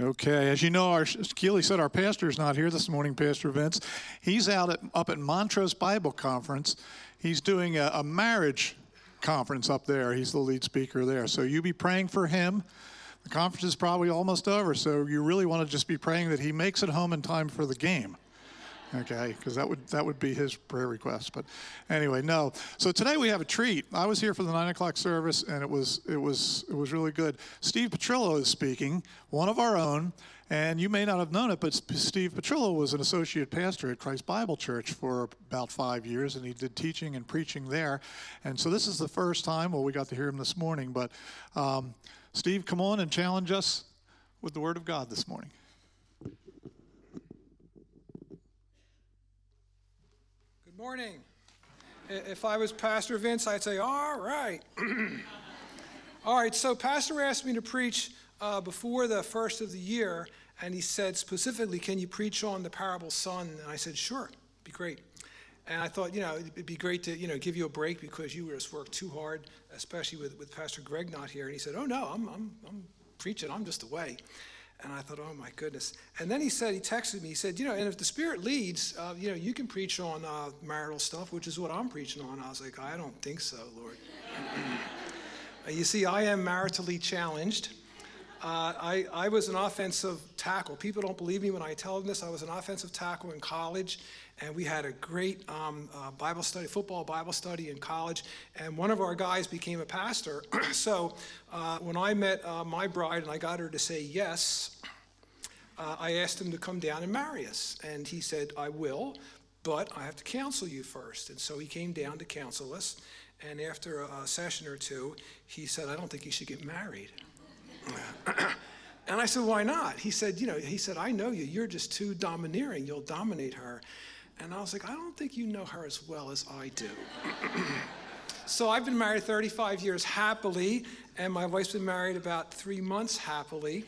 Okay, as you know, our Keely said our pastor is not here this morning, Pastor Vince. He's out at, up at Montrose Bible Conference. He's doing a, a marriage conference up there. He's the lead speaker there. So you be praying for him. The conference is probably almost over, so you really want to just be praying that he makes it home in time for the game okay because that would that would be his prayer request but anyway no. So today we have a treat. I was here for the nine o'clock service and it was it was it was really good. Steve petrillo is speaking one of our own and you may not have known it but steve petrillo was an associate pastor at christ bible church for about five years and he did teaching and preaching there. And so this is the first time well we got to hear him this morning but um, steve come on and challenge us with the word of god this morning morning. If I was Pastor Vince, I'd say, all right. all right, so Pastor asked me to preach uh, before the first of the year, and he said specifically, Can you preach on the parable son? And I said, Sure, be great. And I thought, you know, it'd be great to, you know, give you a break because you just worked too hard, especially with, with Pastor Greg not here. And he said, Oh, no, I'm, I'm, I'm preaching, I'm just away. And I thought, oh my goodness. And then he said, he texted me, he said, you know, and if the Spirit leads, uh, you know, you can preach on uh, marital stuff, which is what I'm preaching on. I was like, I don't think so, Lord. you see, I am maritally challenged. Uh, I, I was an offensive tackle. People don't believe me when I tell them this. I was an offensive tackle in college, and we had a great um, uh, Bible study, football Bible study in college. And one of our guys became a pastor. so uh, when I met uh, my bride and I got her to say yes, uh, I asked him to come down and marry us. And he said, I will, but I have to counsel you first. And so he came down to counsel us. And after a, a session or two, he said, I don't think you should get married. and I said, why not? He said, you know, he said, I know you. You're just too domineering. You'll dominate her. And I was like, I don't think you know her as well as I do. so I've been married 35 years happily, and my wife's been married about three months happily.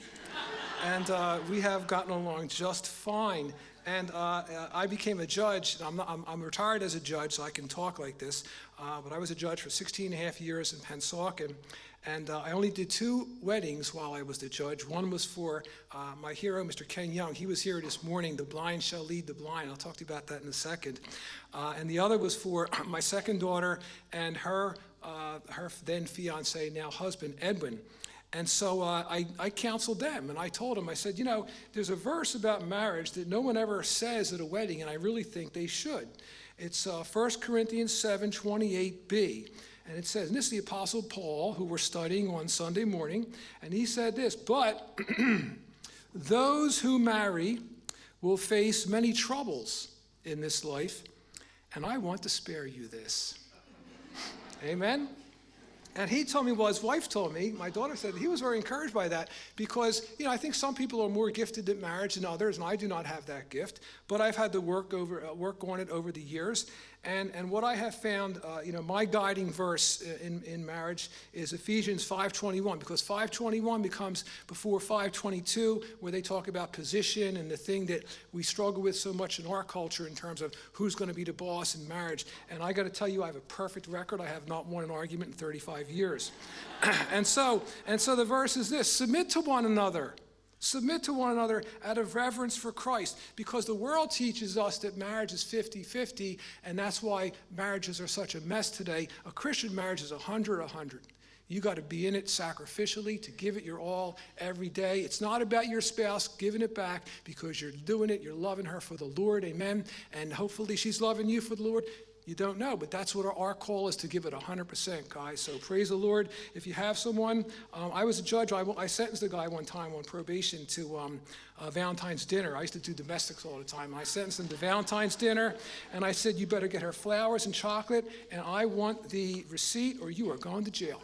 and uh, we have gotten along just fine. And uh, I became a judge. I'm, not, I'm, I'm, retired as a judge, so I can talk like this. Uh, but I was a judge for 16 and a half years in Pennsauken. And uh, I only did two weddings while I was the judge. One was for uh, my hero, Mr. Ken Young. He was here this morning. The blind shall lead the blind. I'll talk to you about that in a second. Uh, and the other was for my second daughter and her, uh, her then fiance, now husband, Edwin. And so uh, I, I counseled them and I told them, I said, you know, there's a verse about marriage that no one ever says at a wedding, and I really think they should. It's uh, 1 Corinthians 7 28b. And it says, and this is the Apostle Paul, who we're studying on Sunday morning, and he said this, but those who marry will face many troubles in this life, and I want to spare you this. Amen? And he told me, well, his wife told me, my daughter said, he was very encouraged by that because, you know, I think some people are more gifted at marriage than others, and I do not have that gift. But I've had to work, over, uh, work on it over the years. And, and what I have found, uh, you know, my guiding verse in, in marriage is Ephesians 5.21 because 5.21 becomes before 5.22 where they talk about position and the thing that we struggle with so much in our culture in terms of who's going to be the boss in marriage. And I got to tell you, I have a perfect record. I have not won an argument in 35 years. and, so, and so the verse is this, submit to one another Submit to one another out of reverence for Christ because the world teaches us that marriage is 50 50, and that's why marriages are such a mess today. A Christian marriage is 100 100. You got to be in it sacrificially to give it your all every day. It's not about your spouse giving it back because you're doing it, you're loving her for the Lord, amen. And hopefully she's loving you for the Lord. You don't know, but that's what our, our call is to give it 100%, guys. So praise the Lord. If you have someone, um, I was a judge. I, I, sentenced a guy one time on probation to um, Valentine's dinner. I used to do domestics all the time. I sentenced him to Valentine's dinner, and I said, You better get her flowers and chocolate, and I want the receipt, or you are going to jail.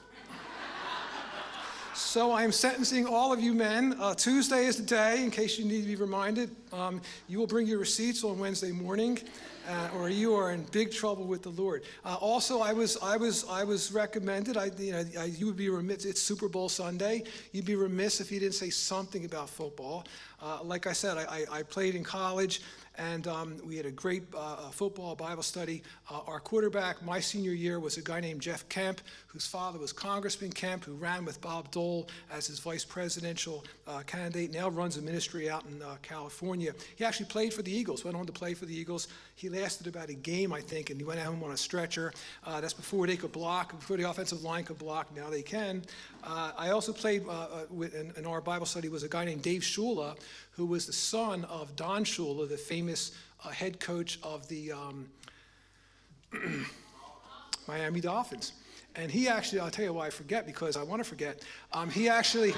So I am sentencing all of you men. Uh, Tuesday is the day, in case you need to be reminded. Um, you will bring your receipts on Wednesday morning uh, or you are in big trouble with the Lord. Uh, also, I was, I was, I was recommended. I, you know, I, you would be remiss. It's Super Bowl Sunday. You'd be remiss if you didn't say something about football. Uh, like I said, I, I, played in college, and um, we had a great uh, football Bible study. Uh, our quarterback, my senior year, was a guy named Jeff Kemp, whose father was Congressman Kemp, who ran with Bob Dole as his vice presidential uh, candidate, now runs a ministry out in uh, California. He actually played for the Eagles, went on to play for the Eagles. He lasted about a game, I think, and he went home on a stretcher. Uh, that's before they could block, before the offensive line could block. Now they can. Uh, I also played uh, with, in, in, our Bible study was a guy named Dave Shula, who was the son of Don Shula, the famous head coach of the um, Miami Dolphins. And he actually, I'll tell you why I forget because I want to forget. Um, he actually,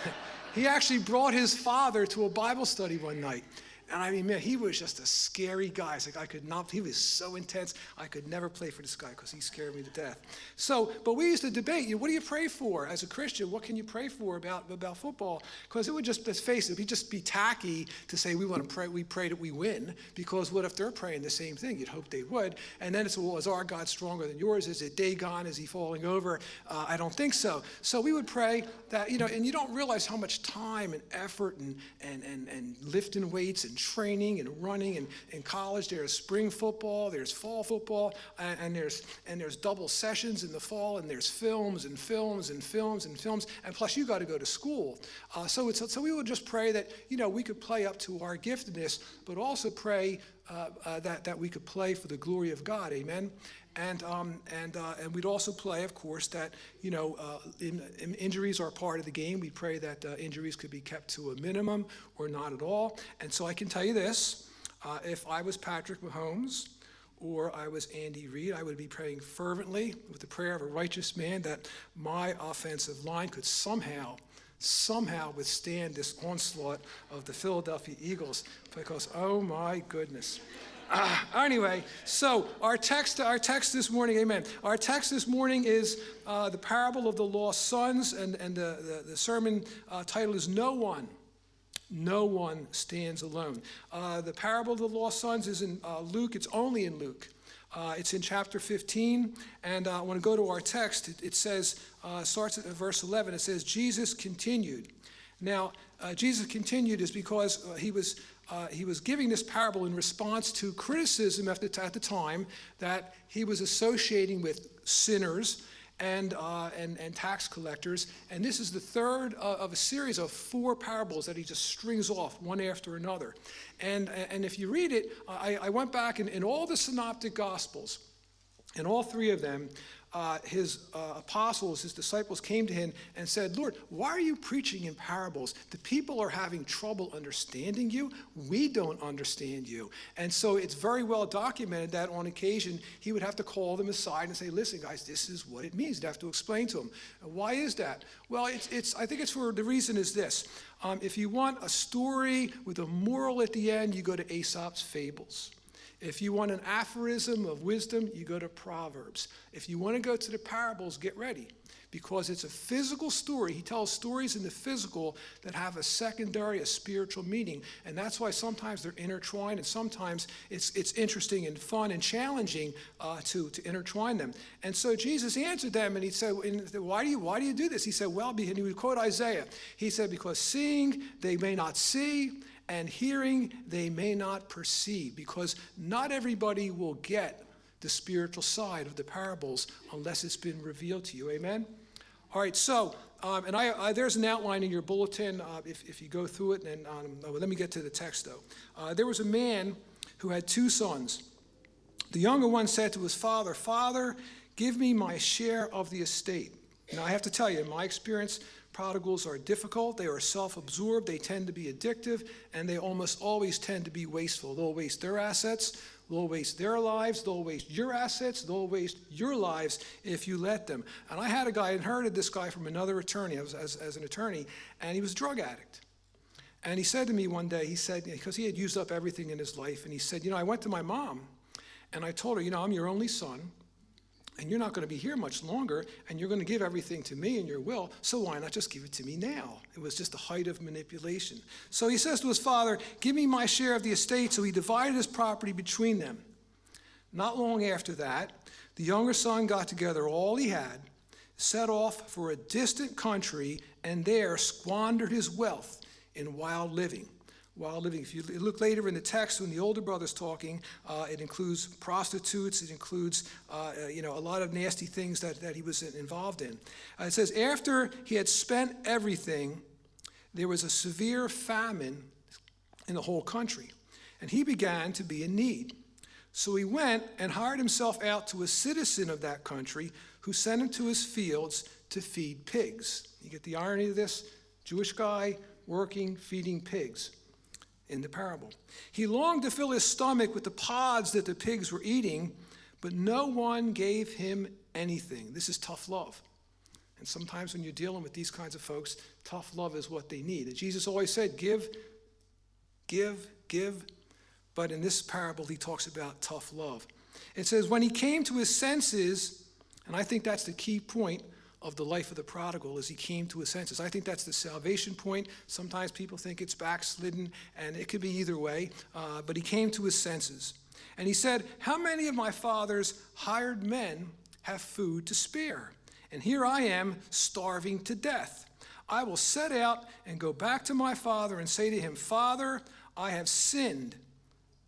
he actually brought his father to a Bible study one night. And I mean, man, he was just a scary guy. It's like I could not, he was so intense, I could never play for this guy because he scared me to death. So, but we used to debate, you know, what do you pray for as a Christian? What can you pray for about, about football? Because it would just, let's face it, it'd just be tacky to say we want to pray, we pray that we win, because what if they're praying the same thing? You'd hope they would. And then it's, well, is our God stronger than yours? Is it Dagon? Is he falling over? Uh, I don't think so. So we would pray that, you know, and you don't realize how much time and effort and, and, and, and lifting weights and training and running. And in college, there's spring football, there's fall football, and, and, there's and there's double sessions in the fall, and there's films and films and films and films, and plus you got to go to school. Uh, so it's so we would just pray that you know we could play up to our giftedness, but also pray uh, uh, that that we could play for the glory of God. Amen. And, um, and, uh, and we'd also play, of course, that, you know, uh, in, in injuries are part of the game. We pray that uh, injuries could be kept to a minimum or not at all. And so I can tell you this uh, if I was Patrick Mahomes, or I was Andy Reid, I would be praying fervently with the prayer of a righteous man that my offensive line could somehow, somehow withstand this onslaught of the Philadelphia Eagles because, oh my goodness. Uh, anyway, so our text, our text this morning, amen. Our text this morning is uh, the parable of the lost sons, and, and the, the, the sermon uh, title is No One. No one stands alone. Uh, the parable of the lost sons is in uh, Luke, it's only in Luke. Uh, it's in chapter 15, and I want to go to our text. It, it says, starts at verse 11, it says, Jesus continued. Now, Jesus continued is because he was uh, he was giving this parable in response to criticism at the, at the time that he was associating with sinners and, uh, and, and tax collectors. And this is the third uh, of a series of four parables that he just strings off one after another. And, and if you read it, I, I went back in, in all the synoptic gospels, in all three of them, uh, his uh, apostles, his disciples came to him and said, Lord, why are you preaching in parables? The people are having trouble understanding you. We don't understand you. And so it's very well documented that on occasion he would have to call them aside and say, listen, guys, this is what it means. He'd have to explain to them. Why is that? Well, it's, it's, I think it's for the reason is this. Um, if you want a story with a moral at the end, you go to Aesop's Fables. If you want an aphorism of wisdom, you go to Proverbs. If you want to go to the parables, get ready because it's a physical story. He tells stories in the physical that have a secondary, a spiritual meaning. And that's why sometimes they're intertwined and sometimes it's, it's interesting and fun and challenging uh, to, to intertwine them. And so Jesus answered them and he said, why do, you, why do you do this? He said, Well, and he would quote Isaiah. He said, Because seeing they may not see and hearing they may not perceive, because not everybody will get the spiritual side of the parables unless it's been revealed to you. Amen? All right, so, um, and I, I, there's an outline in your bulletin uh, if, if you go through it. And um, oh, let me get to the text, though. Uh, there was a man who had two sons. The younger one said to his father, Father, give me my share of the estate. Now, I have to tell you, in my experience, Prodigals are difficult, they are self absorbed, they tend to be addictive, and they almost always tend to be wasteful. They'll waste their assets, they'll waste their lives, they'll waste your assets, they'll waste your lives if you let them. And I had a guy, I inherited this guy from another attorney, as, as, as an attorney, and he was a drug addict. And he said to me one day, he said, because he had used up everything in his life, and he said, You know, I went to my mom and I told her, You know, I'm your only son and you're not going to be here much longer, and you're going to give everything to me in your will, so why not just give it to me now? It was just the height of manipulation. So he says to his father, Give me my share of the estate. So he divided his property between them. Not long after that, the younger son got together all he had, set off for a distant country, and there squandered his wealth in wild living. While living. If you look later in the text when the older brother's talking, uh, it includes prostitutes, it includes uh, you know, a lot of nasty things that, that he was involved in. Uh, it says, after he had spent everything, there was a severe famine in the whole country, and he began to be in need. So he went and hired himself out to a citizen of that country who sent him to his fields to feed pigs. You get the irony of this? Jewish guy working, feeding pigs in the parable. He longed to fill his stomach with the pods that the pigs were eating, but no one gave him anything. This is tough love. And sometimes when you're dealing with these kinds of folks, tough love is what they need. And Jesus always said, Give, give, give. But in this parable, he talks about tough love. It says, When he came to his senses, and I think that's the key point of the life of the prodigal as he came to his senses. I think that's the salvation point. Sometimes people think it's backslidden, and it could be either way, uh, but he came to his senses. And he said, How many of my father's hired men have food to spare? And here I am starving to death. I will set out and go back to my father and say to him, Father, I have sinned.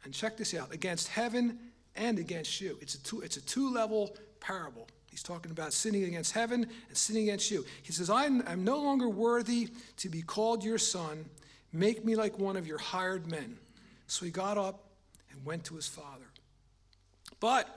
And check this out against heaven and against you. It's a two, it's a two level parable. He's talking about sinning against heaven and sinning against you. He says, I am no longer worthy to be called your son. Make me like one of your hired men. So he got up and went to his father. But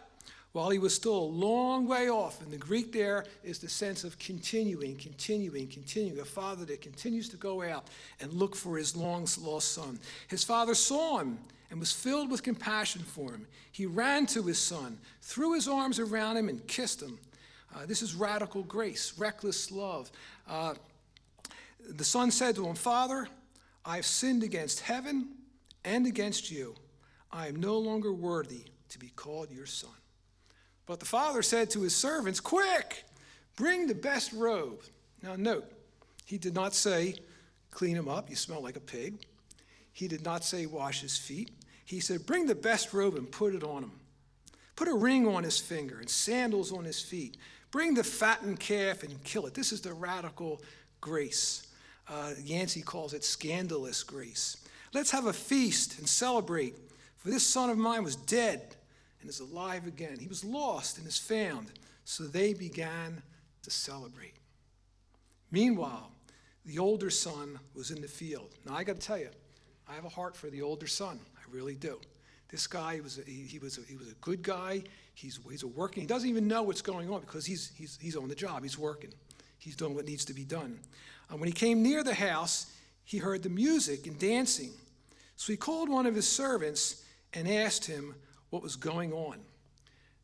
while he was still a long way off, and the Greek there is the sense of continuing, continuing, continuing, a father that continues to go out and look for his long lost son. His father saw him and was filled with compassion for him. He ran to his son, threw his arms around him, and kissed him. Uh, this is radical grace, reckless love. Uh, the son said to him, Father, I've sinned against heaven and against you. I am no longer worthy to be called your son. But the father said to his servants, Quick, bring the best robe. Now, note, he did not say, Clean him up, you smell like a pig. He did not say, Wash his feet. He said, Bring the best robe and put it on him. Put a ring on his finger and sandals on his feet. Bring the fattened calf and kill it. This is the radical grace. Uh, Yancey calls it scandalous grace. Let's have a feast and celebrate, for this son of mine was dead and is alive again. He was lost and is found. So they began to celebrate. Meanwhile, the older son was in the field. Now, I got to tell you, I have a heart for the older son really do. This guy was a, he, he, was a, he was a good guy. He's, he's a working. He doesn't even know what's going on because he's, he's, he's on the job. He's working. He's doing what needs to be done. Uh, when he came near the house, he heard the music and dancing. So he called one of his servants and asked him what was going on.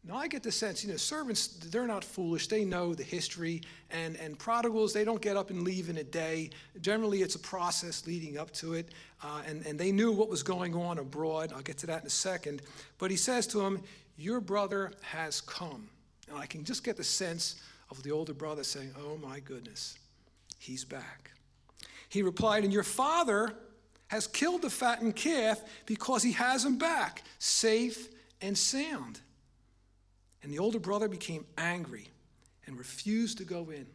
Now, I get the sense, you know, servants, they're not foolish. They know the history. And, and prodigals, they don't get up and leave in a day. Generally, it's a process leading up to it. Uh, and, and they knew what was going on abroad. I'll get to that in a second. But he says to him, Your brother has come. And I can just get the sense of the older brother saying, Oh, my goodness, he's back. He replied, And your father has killed the fattened calf because he has him back, safe and sound. And the older brother became angry and refused to go in.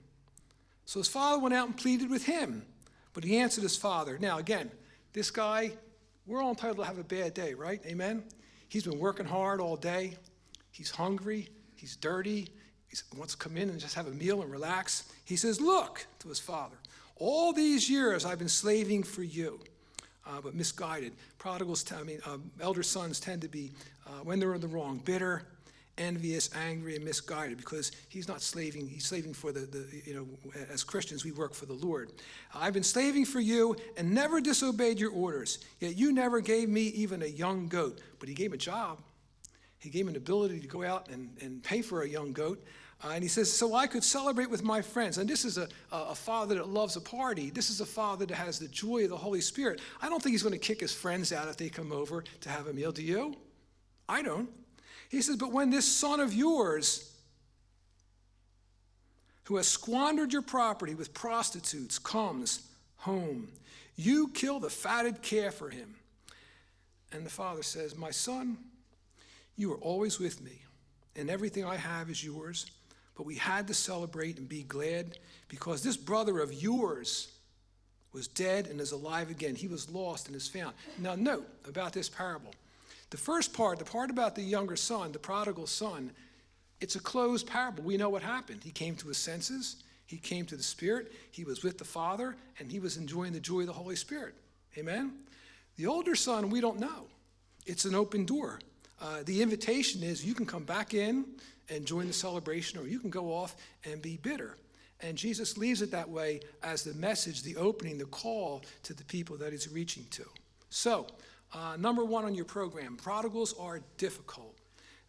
So his father went out and pleaded with him, but he answered his father. Now, again, this guy, we're all entitled to have a bad day, right? Amen? He's been working hard all day. He's hungry. He's dirty. He wants to come in and just have a meal and relax. He says, Look to his father. All these years I've been slaving for you, uh, but misguided. Prodigals, I mean, uh, elder sons tend to be, uh, when they're in the wrong, bitter, envious, angry, and misguided because he's not slaving. He's slaving for the, the, you know, as Christians, we work for the Lord. I've been slaving for you and never disobeyed your orders, yet you never gave me even a young goat. But he gave him a job. He gave him an ability to go out and, and pay for a young goat. Uh, and he says, So I could celebrate with my friends. And this is a, a father that loves a party. This is a father that has the joy of the Holy Spirit. I don't think he's going to kick his friends out if they come over to have a meal. Do you? I don't. He says, But when this son of yours, who has squandered your property with prostitutes, comes home, you kill the fatted calf for him. And the father says, My son, you are always with me, and everything I have is yours. But we had to celebrate and be glad because this brother of yours was dead and is alive again. He was lost and is found. Now, note about this parable. The first part, the part about the younger son, the prodigal son, it's a closed parable. We know what happened. He came to his senses, he came to the Spirit, he was with the Father, and he was enjoying the joy of the Holy Spirit. Amen? The older son, we don't know. It's an open door. Uh, the invitation is you can come back in and join the celebration, or you can go off and be bitter. And Jesus leaves it that way as the message, the opening, the call to the people that he's reaching to. So, uh, number one on your program prodigals are difficult.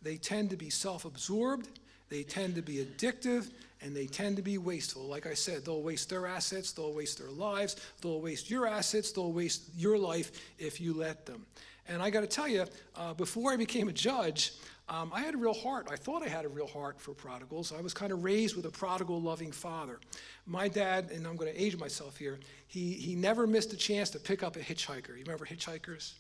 They tend to be self absorbed, they tend to be addictive, and they tend to be wasteful. Like I said, they'll waste their assets, they'll waste their lives, they'll waste your assets, they'll waste your life if you let them. And I got to tell you, uh, before I became a judge, um, I had a real heart. I thought I had a real heart for prodigals. I was kind of raised with a prodigal loving father. My dad, and I'm going to age myself here, he, he never missed a chance to pick up a hitchhiker. You remember hitchhikers?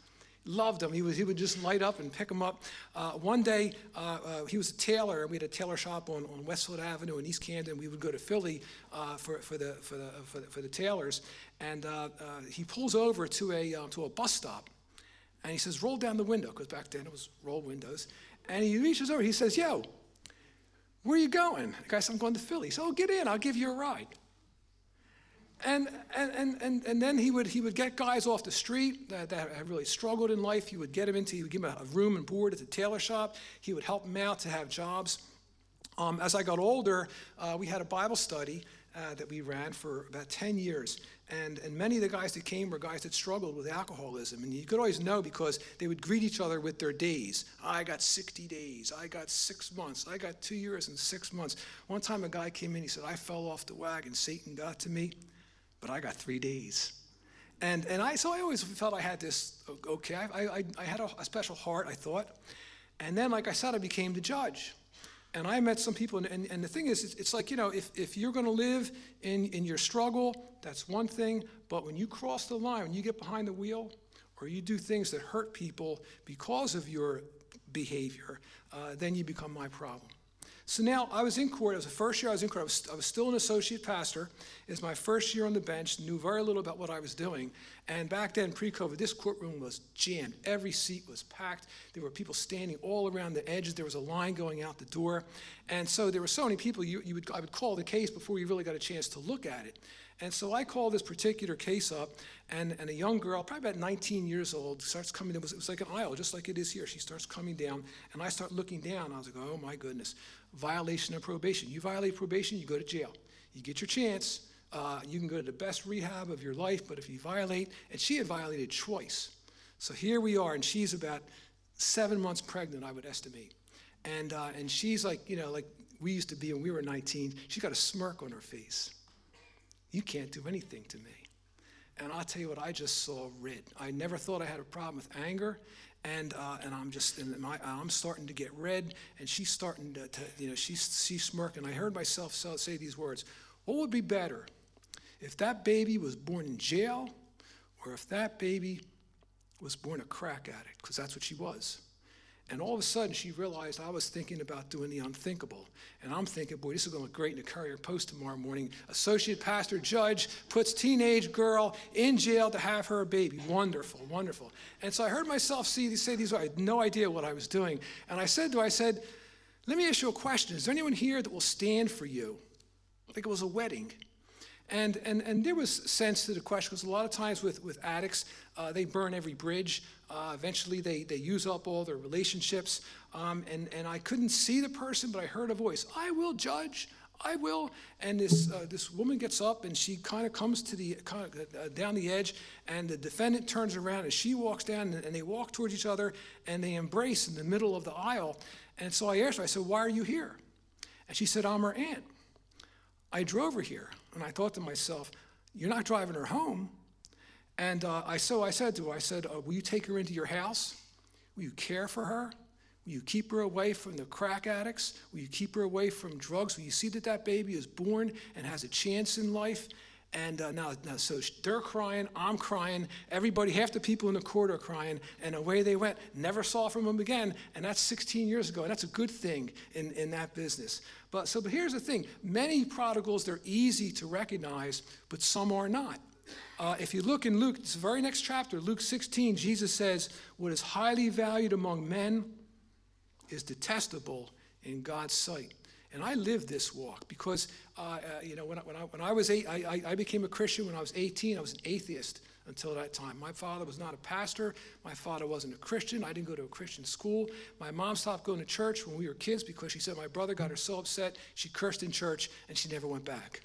Loved them. He, was, he would just light up and pick them up. Uh, one day, uh, uh, he was a tailor, and we had a tailor shop on, on Westfield Avenue in East Camden. We would go to Philly uh, for, for, the, for, the, for, the, for the tailors. And uh, uh, he pulls over to a, to a bus stop. And he says, roll down the window, because back then it was roll windows. And he reaches over, he says, Yo, where are you going? The guy says, I'm going to Philly. He says, Oh, get in, I'll give you a ride. And, and, and, and then he would, he would get guys off the street that, that had really struggled in life. He would get them into, he would give them a room and board at the tailor shop. He would help them out to have jobs. Um, as I got older, uh, we had a Bible study uh, that we ran for about 10 years. And, and many of the guys that came were guys that struggled with alcoholism. And you could always know because they would greet each other with their days. I got 60 days. I got six months. I got two years and six months. One time a guy came in, he said, I fell off the wagon. Satan got to me, but I got three days. And, and I, so I always felt I had this, okay, I, I, I had a, a special heart, I thought. And then, like I said, I became the judge and I met some people, and, and, and the thing is, it's, it's, like, you know, if, if you're going to live in, in your struggle, that's one thing. But when you cross the line, when you get behind the wheel, or you do things that hurt people because of your behavior, uh, then you become my problem. So now I was in court. It was the first year I was in court. I was, I was still an associate pastor. It was my first year on the bench, knew very little about what I was doing. And back then, pre COVID, this courtroom was jammed. Every seat was packed. There were people standing all around the edges. There was a line going out the door. And so there were so many people, you, you would, I would call the case before you really got a chance to look at it. And so I called this particular case up, and, and a young girl, probably about 19 years old, starts coming. It was, it was like an aisle, just like it is here. She starts coming down, and I start looking down. I was like, oh my goodness, violation of probation. You violate probation, you go to jail. You get your chance. Uh, you can go to the best rehab of your life, but if you violate, and she had violated twice. So here we are, and she's about seven months pregnant, I would estimate. And, uh, and she's like, you know, like we used to be when we were 19. She's got a smirk on her face. You can't do anything to me. And I'll tell you what, I just saw red. I never thought I had a problem with anger. And, uh, and I'm just, my, I'm starting to get red, and she's starting to, to, you know, she's, she's smirking. I heard myself say these words What would be better if that baby was born in jail or if that baby was born a crack addict? Because that's what she was. And all of a sudden, she realized I was thinking about doing the unthinkable. And I'm thinking, boy, this is going to look great in the Courier Post tomorrow morning. Associate pastor judge puts teenage girl in jail to have her baby. Wonderful, wonderful. And so I heard myself see, say these. I had no idea what I was doing. And I said to her, I said, let me ask you a question. Is there anyone here that will stand for you? Like it was a wedding. And, and, and there was sense to the question because a lot of times with, with addicts, uh, they burn every bridge. Uh, eventually, they, they use up all their relationships. Um, and, and I couldn't see the person, but I heard a voice I will judge. I will. And this, uh, this woman gets up and she kind of comes to the, kind of, uh, down the edge, and the defendant turns around and she walks down, and, and they walk towards each other and they embrace in the middle of the aisle. And so I asked her, I said, Why are you here? And she said, I'm her aunt. I drove her here. And I thought to myself, You're not driving her home. And uh, I, so I said to her, I said, uh, Will you take her into your house? Will you care for her? Will you keep her away from the crack addicts? Will you keep her away from drugs? Will you see that that baby is born and has a chance in life? And uh, now, now, so they're crying, I'm crying, everybody, half the people in the court are crying, and away they went. Never saw from them again, and that's 16 years ago, and that's a good thing in, in that business. But so, but here's the thing: many prodigals they're easy to recognize, but some are not. Uh, if you look in Luke, the very next chapter, Luke 16, Jesus says, What is highly valued among men is detestable in God's sight. And I lived this walk because, uh, uh, you know, when I, when I, when I was eight, I, I became a Christian when I was 18. I was an atheist until that time. My father was not a pastor. My father wasn't a Christian. I didn't go to a Christian school. My mom stopped going to church when we were kids because she said my brother got her so upset she cursed in church and she never went back.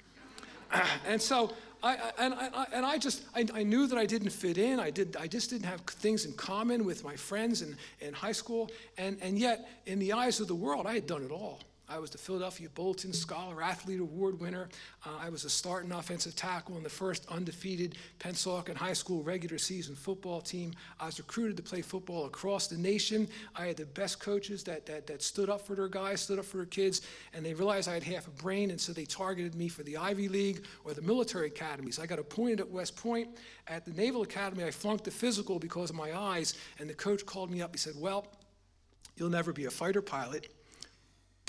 and so I, and, I, and I just I, I knew that I didn't fit in. I did I just didn't have things in common with my friends in, in high school. And, and yet, in the eyes of the world, I had done it all. I was the Philadelphia Bulletin Scholar Athlete Award winner. Uh, I was a starting offensive tackle in the first undefeated Pennsauken High School regular season football team. I was recruited to play football across the nation. I had the best coaches that, that, that stood up for their guys, stood up for their kids, and they realized I had half a brain, and so they targeted me for the Ivy League or the military academies. I got appointed at West Point. At the Naval Academy, I flunked the physical because of my eyes, and the coach called me up. He said, Well, you'll never be a fighter pilot.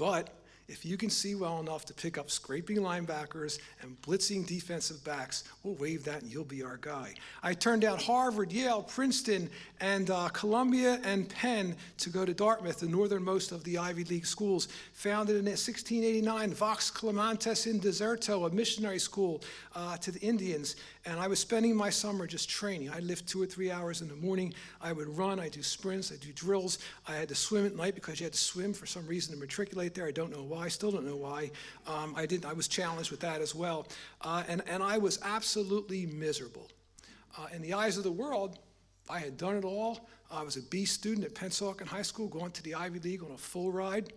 But if you can see well enough to pick up scraping linebackers and blitzing defensive backs, we'll waive that and you'll be our guy. I turned down Harvard, Yale, Princeton, and uh, Columbia and Penn to go to Dartmouth, the northernmost of the Ivy League schools. Founded in 1689, Vox Clamantis in Deserto, a missionary school uh, to the Indians. And I was spending my summer just training. I lift two or three hours in the morning. I would run, I do sprints, I do drills. I had to swim at night because you had to swim for some reason to matriculate there. I don't know why, still don't know why. Um, I, did, I was challenged with that as well. Uh, and, and I was absolutely miserable. Uh, in the eyes of the world, I had done it all. I was a B student at Pennsauken High School, going to the Ivy League on a full ride.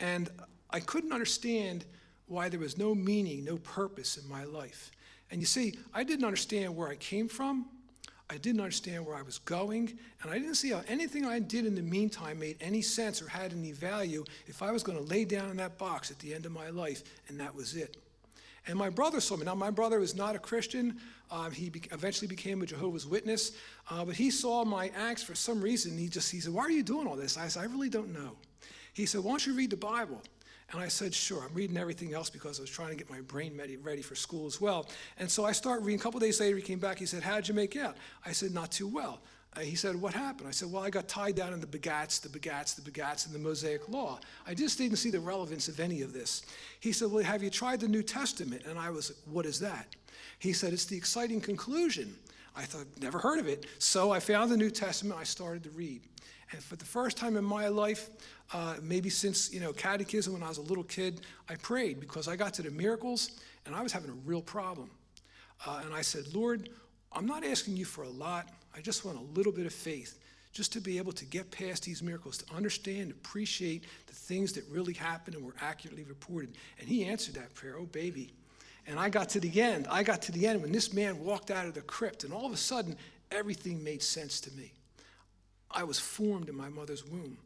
And I couldn't understand why there was no meaning, no purpose in my life. And you see, I didn't understand where I came from. I didn't understand where I was going. And I didn't see how anything I did in the meantime made any sense or had any value if I was going to lay down in that box at the end of my life, and that was it. And my brother saw me. Now, my brother was not a Christian. Um, he be- eventually became a Jehovah's Witness. Uh, but he saw my acts for some reason. He just he said, "Why are you doing all this?" I said, "I really don't know." He said, "Why don't you read the Bible?" And I said, "Sure." I'm reading everything else because I was trying to get my brain ready, for school as well. And so I started reading. A couple days later, he came back. He said, "How'd you make out?" I said, "Not too well." Uh, he said, What happened? I said, Well, I got tied down in the begats, the begats, the begats, and the Mosaic Law. I just didn't see the relevance of any of this. He said, Well, have you tried the New Testament? And I was, What is that? He said, It's the exciting conclusion. I thought, Never heard of it. So I found the New Testament, I started to read. And for the first time in my life, uh, maybe since you know catechism when I was a little kid, I prayed because I got to the miracles and I was having a real problem. Uh, and I said, Lord, I'm not asking you for a lot. I just want a little bit of faith, just to be able to get past these miracles, to understand, appreciate the things that really happened and were accurately reported. And he answered that prayer, oh baby. And I got to the end. I got to the end when this man walked out of the crypt, and all of a sudden, everything made sense to me. I was formed in my mother's womb.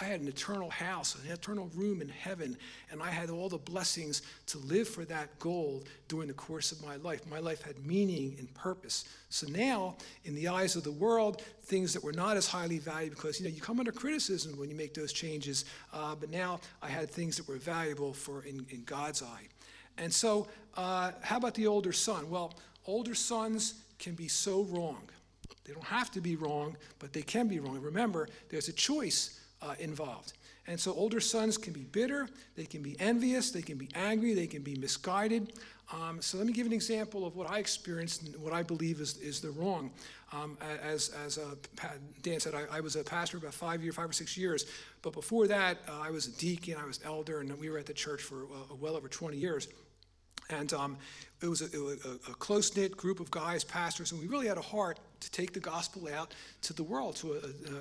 I had an eternal house, an eternal room in heaven, and I had all the blessings to live for that goal during the course of my life. My life had meaning and purpose. So now, in the eyes of the world, things that were not as highly valued because you know you come under criticism when you make those changes. Uh, but now I had things that were valuable for in, in God's eye. And so, uh, how about the older son? Well, older sons can be so wrong. They don't have to be wrong, but they can be wrong. Remember, there's a choice uh, involved. And so older sons can be bitter, they can be envious, they can be angry, they can be misguided. Um, so let me give an example of what I experienced and what I believe is, is the wrong. Um, as as Dan said, I, I, was a pastor about five years, five or six years. But before that, uh, I was a deacon, I was elder, and we were at the church for uh, well over 20 years. And um, it was, a, a, a close knit group of guys, pastors, and we really had a heart to take the gospel out to the world, to, uh,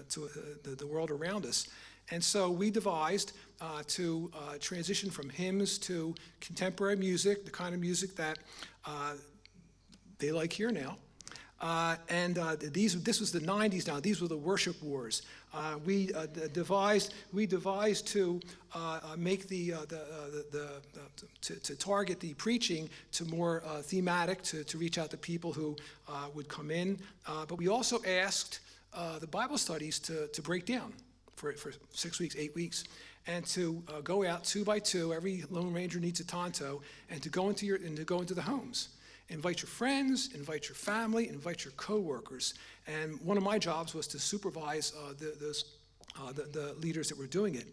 to uh, the, the, world around us. And so we devised uh, to uh, transition from hymns to contemporary music, the kind of music that uh, they like here now. And these, this was the 90s now. These were the worship wars. Uh, we uh, devised we devised to uh, uh, make the the, the, the to, to, target the preaching to more thematic to, to reach out to people who would come in. but we also asked the Bible studies to, to break down for, for six weeks, eight weeks and to uh, go out two by two. Every Lone Ranger needs a Tonto, and to go into your and to go into the homes Invite your friends, invite your family, invite your coworkers. And one of my jobs was to supervise uh, the, those, uh, the, the leaders that were doing it.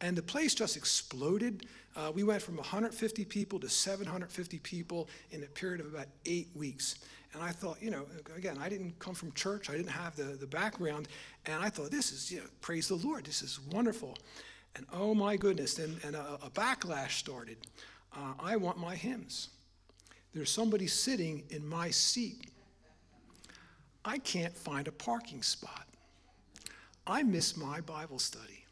And the place just exploded. Uh, we went from 150 people to 750 people in a period of about eight weeks. And I thought, you know, again, I didn't come from church, I didn't have the, the background. And I thought, this is, you know, praise the Lord, this is wonderful. And oh my goodness, and, and a, a backlash started. Uh, I want my hymns. There's somebody sitting in my seat. I can't find a parking spot. I miss my Bible study.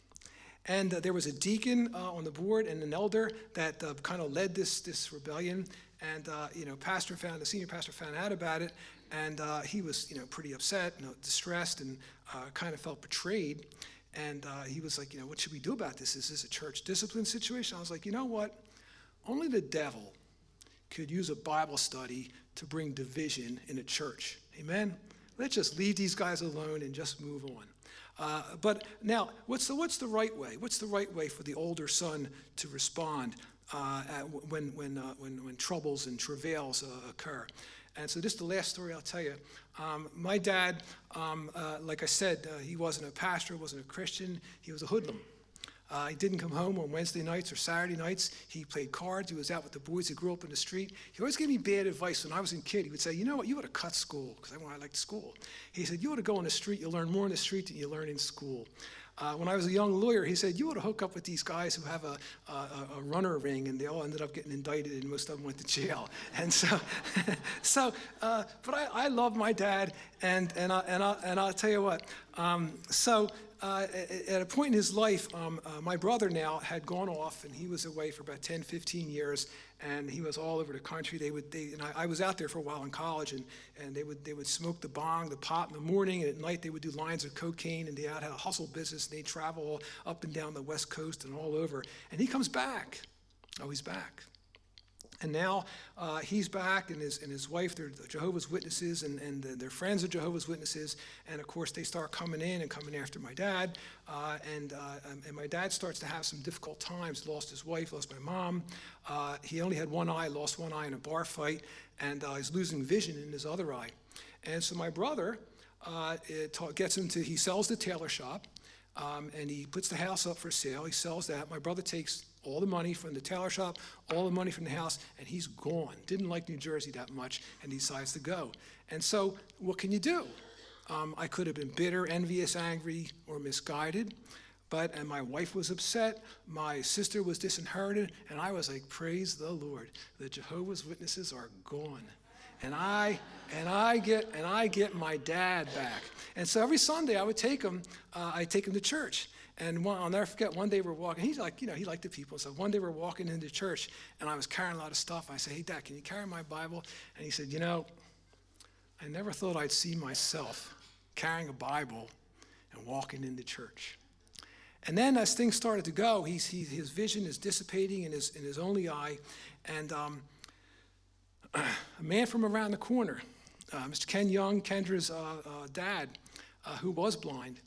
And uh, there was a deacon uh, on the board and an elder that uh, kind of led this, this rebellion. And, uh, you know, pastor found, the senior pastor found out about it. And uh, he was, you know, pretty upset, you know, distressed, and uh, kind of felt betrayed. And he was like, you know, what should we do about this? Is this a church discipline situation? I was like, you know what? Only the devil could use a Bible study to bring division in a church. Amen? Let's just leave these guys alone and just move on. Uh, but now, what's the, what's the right way? What's the right way for the older son to respond uh, when, when, uh, when, when troubles and travails uh, occur? And so, this is the last story I'll tell you. Um, my dad, um, uh, like I said, uh, he wasn't a pastor, wasn't a Christian, he was a hoodlum. Uh, he didn't come home on Wednesday nights or Saturday nights. He played cards. He was out with the boys. He grew up in the street. He always gave me bad advice when I was a kid. He would say, You know what? You ought to cut school because I, I liked school. He said, You ought to go on the street. You'll learn more in the street than you learn in school. Uh, when I was a young lawyer, he said, You ought to hook up with these guys who have a, a, a, runner ring, and they all ended up getting indicted, and most of them went to jail. And so, so uh, but I, I love my dad, and, and, I, and, I, and I'll tell you what. Um, so, uh, at a point in his life, um, uh, my brother now had gone off and he was away for about 10, 15 years and he was all over the country. They would, they, and I, I, was out there for a while in college and, and they, would, they would smoke the bong, the pot in the morning and at night they would do lines of cocaine and they had a hustle business and they'd travel up and down the West Coast and all over. And he comes back. Oh, he's back. And now uh, he's back, and his, and his wife, they're Jehovah's Witnesses, and, and their friends are Jehovah's Witnesses. And of course, they start coming in and coming after my dad. Uh, and, uh, and my dad starts to have some difficult times. Lost his wife, lost my mom. Uh, he only had one eye, lost one eye in a bar fight, and uh, he's losing vision in his other eye. And so my brother uh, gets into, he sells the tailor shop. Um, and he puts the house up for sale. He sells that. My brother takes all the money from the tailor shop, all the money from the house, and he's gone. Didn't like New Jersey that much, and he decides to go. And so, what can you do? Um, I could have been bitter, envious, angry, or misguided. But, and my wife was upset, my sister was disinherited, and I was like, praise the Lord. The Jehovah's Witnesses are gone. And I, and I get, and I get my dad back. And so every Sunday I would take him, uh, I take him to church. And one, I'll never forget, one day we're walking, he's like, you know, he liked the people. So one day we're walking into church and I was carrying a lot of stuff. I said, hey, Dad, can you carry my Bible? And he said, you know, I never thought I'd see myself carrying a Bible and walking into church. And then as things started to go, he, his vision is dissipating in his, in his only eye. And um, a man from around the corner, uh, Mr. Ken Young, Kendra's uh, uh, dad, uh, who was blind,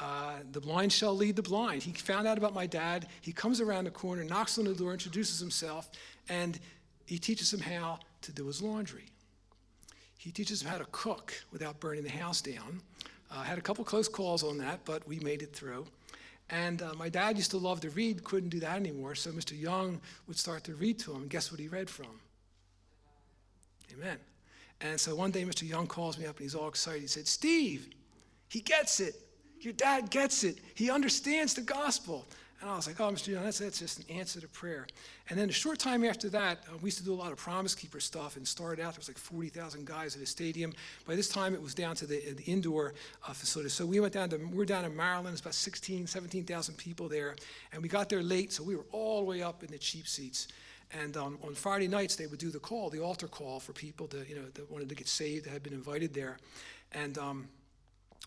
uh, the blind shall lead the blind. He found out about my dad. He comes around the corner, knocks on the door, introduces himself, and he teaches him how to do his laundry. He teaches him how to cook without burning the house down. Uh, had a couple close calls on that, but we made it through. And uh, my dad used to love to read, couldn't do that anymore, so Mr. Young would start to read to him. And guess what he read from? Amen. And so one day Mr. Young calls me up and he's all excited. He said, Steve, he gets it. Your dad gets it. He understands the gospel. And I was like, oh, Mr. Young, that's, that's just an answer to prayer. And then a short time after that, uh, we used to do a lot of Promise Keeper stuff and started out, there was like 40,000 guys at a stadium. By this time, it was down to the, the indoor uh, facility. So we went down to, we we're down in Maryland, it's about 16, 17,000 people there. And we got there late, so we were all the way up in the cheap seats. And um, on Friday nights, they would do the call, the altar call for people to, you know, that wanted to get saved, that had been invited there. And um,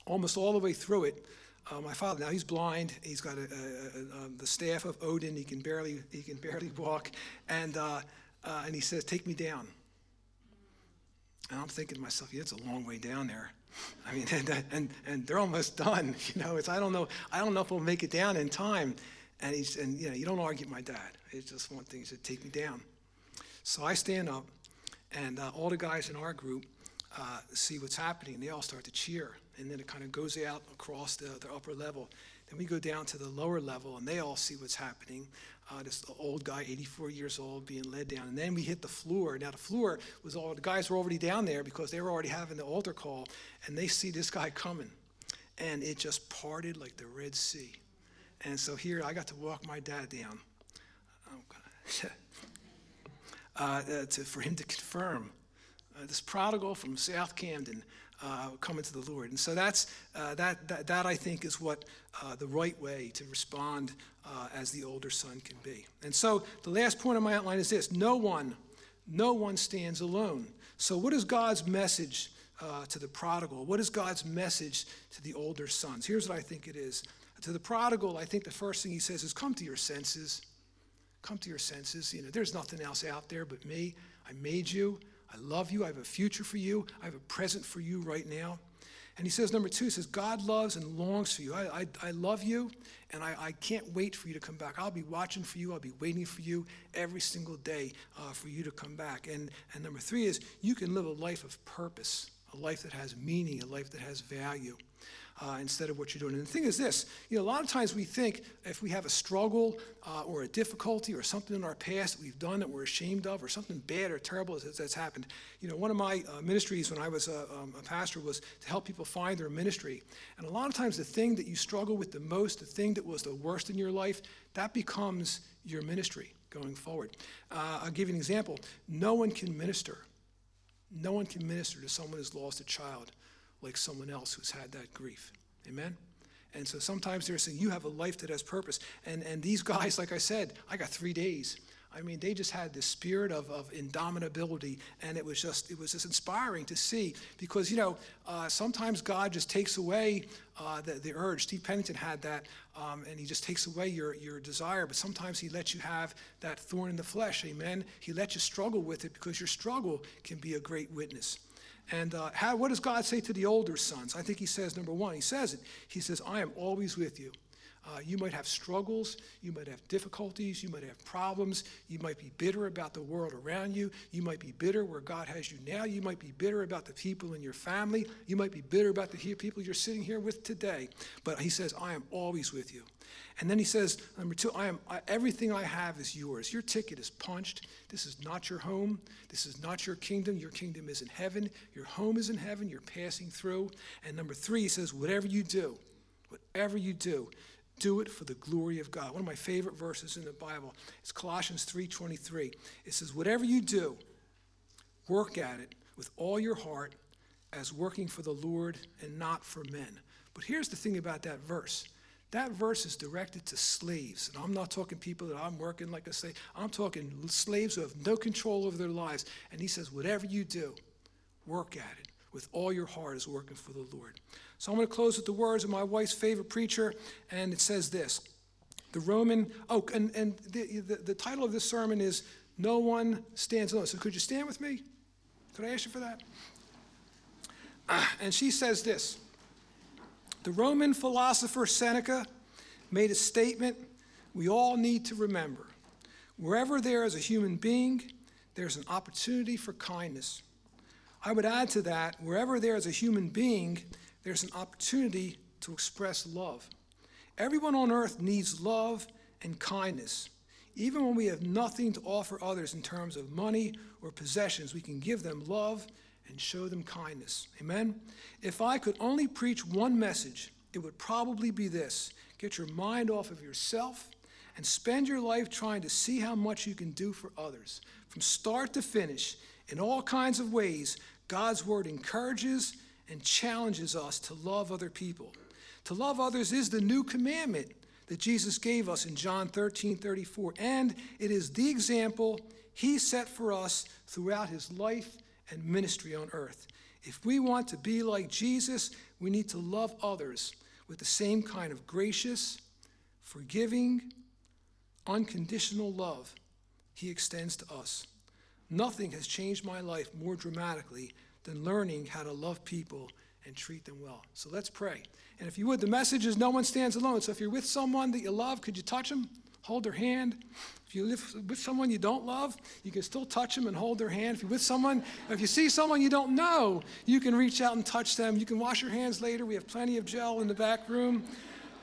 almost all the way through it, uh, my father now he's blind. He's got a, a, a, um, the staff of Odin. He can barely he can barely walk, and uh, uh, and he says, "Take me down." And I'm thinking to myself, yeah, it's a long way down there. I mean, and, and, and they're almost done. You know, it's I don't know I don't know if we'll make it down in time. And he's and you know you don't argue with my dad. It's just one thing. He said, "Take me down." So I stand up, And uh, all the guys in our group uh, see what's happening, they all start to cheer. And then it kind of goes out across the, the upper level. Then we go down to the lower level, and they all see what's happening. Uh, this old guy, 84 years old, being led down. And then we hit the floor. Now, the floor was all, the guys were already down there because they were already having the altar call, and they see this guy coming. And it just parted like the Red Sea. And so here I got to walk my dad down oh, uh, uh, to, for him to confirm uh, this prodigal from South Camden uh, coming to the Lord. And so that's, uh, that, that, that, I think, is what uh, the right way to respond uh, as the older son can be. And so the last point of my outline is this no one, no one stands alone. So, what is God's message uh, to the prodigal? What is God's message to the older sons? Here's what I think it is. To the prodigal, I think the first thing he says is, Come to your senses. Come to your senses. You know, there's nothing else out there but me. I made you. I love you. I have a future for you. I have a present for you right now. And he says, number two, he says, God loves and longs for you. I, I, I love you, and I, I, can't wait for you to come back. I'll be watching for you. I'll be waiting for you every single day uh, for you to come back. And, and number three is, you can live a life of purpose, a life that has meaning, a life that has value uh, instead of what you're doing. And the thing is this, you know, a lot of times we think if we have a struggle uh, or a difficulty or something in our past that we've done that we're ashamed of or something bad or terrible that's, that's happened. You know, one of my uh, ministries when I was a, um, a pastor was to help people find their ministry. And a lot of times the thing that you struggle with the most, the thing that was the worst in your life, that becomes your ministry going forward. Uh, I'll give you an example. No one can minister. No one can minister to someone who's lost a child like someone else who's had that grief. Amen? And so sometimes they're saying, You have a life that has purpose. And, and these guys, like I said, I got three days. I mean, they just had this spirit of, of indomitability, and it was just it was just inspiring to see because you know uh, sometimes God just takes away uh, the, the urge. Steve Pennington had that, um, and he just takes away your your desire. But sometimes He lets you have that thorn in the flesh. Amen. He lets you struggle with it because your struggle can be a great witness. And uh, how, what does God say to the older sons? I think he says, number one, he says it. He says, I am always with you. Uh, you might have struggles, you might have difficulties, you might have problems, you might be bitter about the world around you, you might be bitter where God has you now, you might be bitter about the people in your family, you might be bitter about the people you're sitting here with today. But he says, I am always with you. And then he says, number two, I am I, everything I have is yours. Your ticket is punched. This is not your home. This is not your kingdom. Your kingdom is in heaven. Your home is in heaven. You're passing through. And number three, he says, whatever you do, whatever you do, do it for the glory of God. One of my favorite verses in the Bible is Colossians 3:23. It says, "Whatever you do, work at it with all your heart as working for the Lord and not for men." But here's the thing about that verse. That verse is directed to slaves. And I'm not talking people that I'm working like I say. I'm talking slaves who have no control over their lives. And he says, whatever you do, work at it with all your heart as working for the Lord. So I'm going to close with the words of my wife's favorite preacher, and it says this The Roman, oh, and, and the, the, the title of this sermon is No One Stands Alone. So could you stand with me? Could I ask you for that? Uh, and she says this The Roman philosopher Seneca made a statement we all need to remember. Wherever there is a human being, there's an opportunity for kindness. I would add to that, wherever there is a human being, there's an opportunity to express love. Everyone on earth needs love and kindness. Even when we have nothing to offer others in terms of money or possessions, we can give them love and show them kindness. Amen? If I could only preach one message, it would probably be this get your mind off of yourself and spend your life trying to see how much you can do for others. From start to finish, in all kinds of ways, God's word encourages and challenges us to love other people. To love others is the new commandment that Jesus gave us in John 13 34, and it is the example he set for us throughout his life and ministry on earth. If we want to be like Jesus, we need to love others with the same kind of gracious, forgiving, unconditional love he extends to us. Nothing has changed my life more dramatically than learning how to love people and treat them well. So let's pray. And if you would, the message is no one stands alone. So if you're with someone that you love, could you touch them? hold their hand. If you live with someone you don't love, you can still touch them and hold their hand. If you're with someone, if you see someone you don't know, you can reach out and touch them. You can wash your hands later. We have plenty of gel in the back room.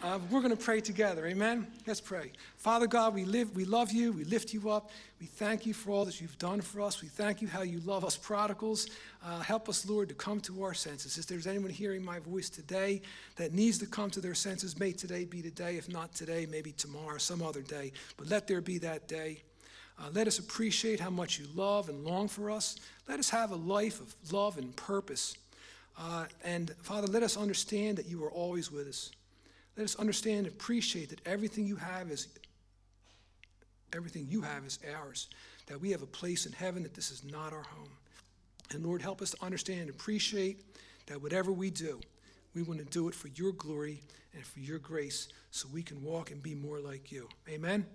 Uh, we're going to pray together. Amen. Let's pray. Father God, we live, we love you. We lift you up. We thank you for all that you've done for us. We thank you how you love us prodigals. Uh, help us, Lord, to come to our senses. If there's anyone hearing my voice today that needs to come to their senses, may today be today. If not today, maybe tomorrow, some other day. But let there be that day. Uh, let us appreciate how much you love and long for us. Let us have a life of love and purpose. Uh, and Father, let us understand that you are always with us. Let us understand and appreciate that everything you have is everything you have is ours. That we have a place in heaven, that this is not our home. And Lord, help us to understand and appreciate that whatever we do, we want to do it for your glory and for your grace so we can walk and be more like you. Amen.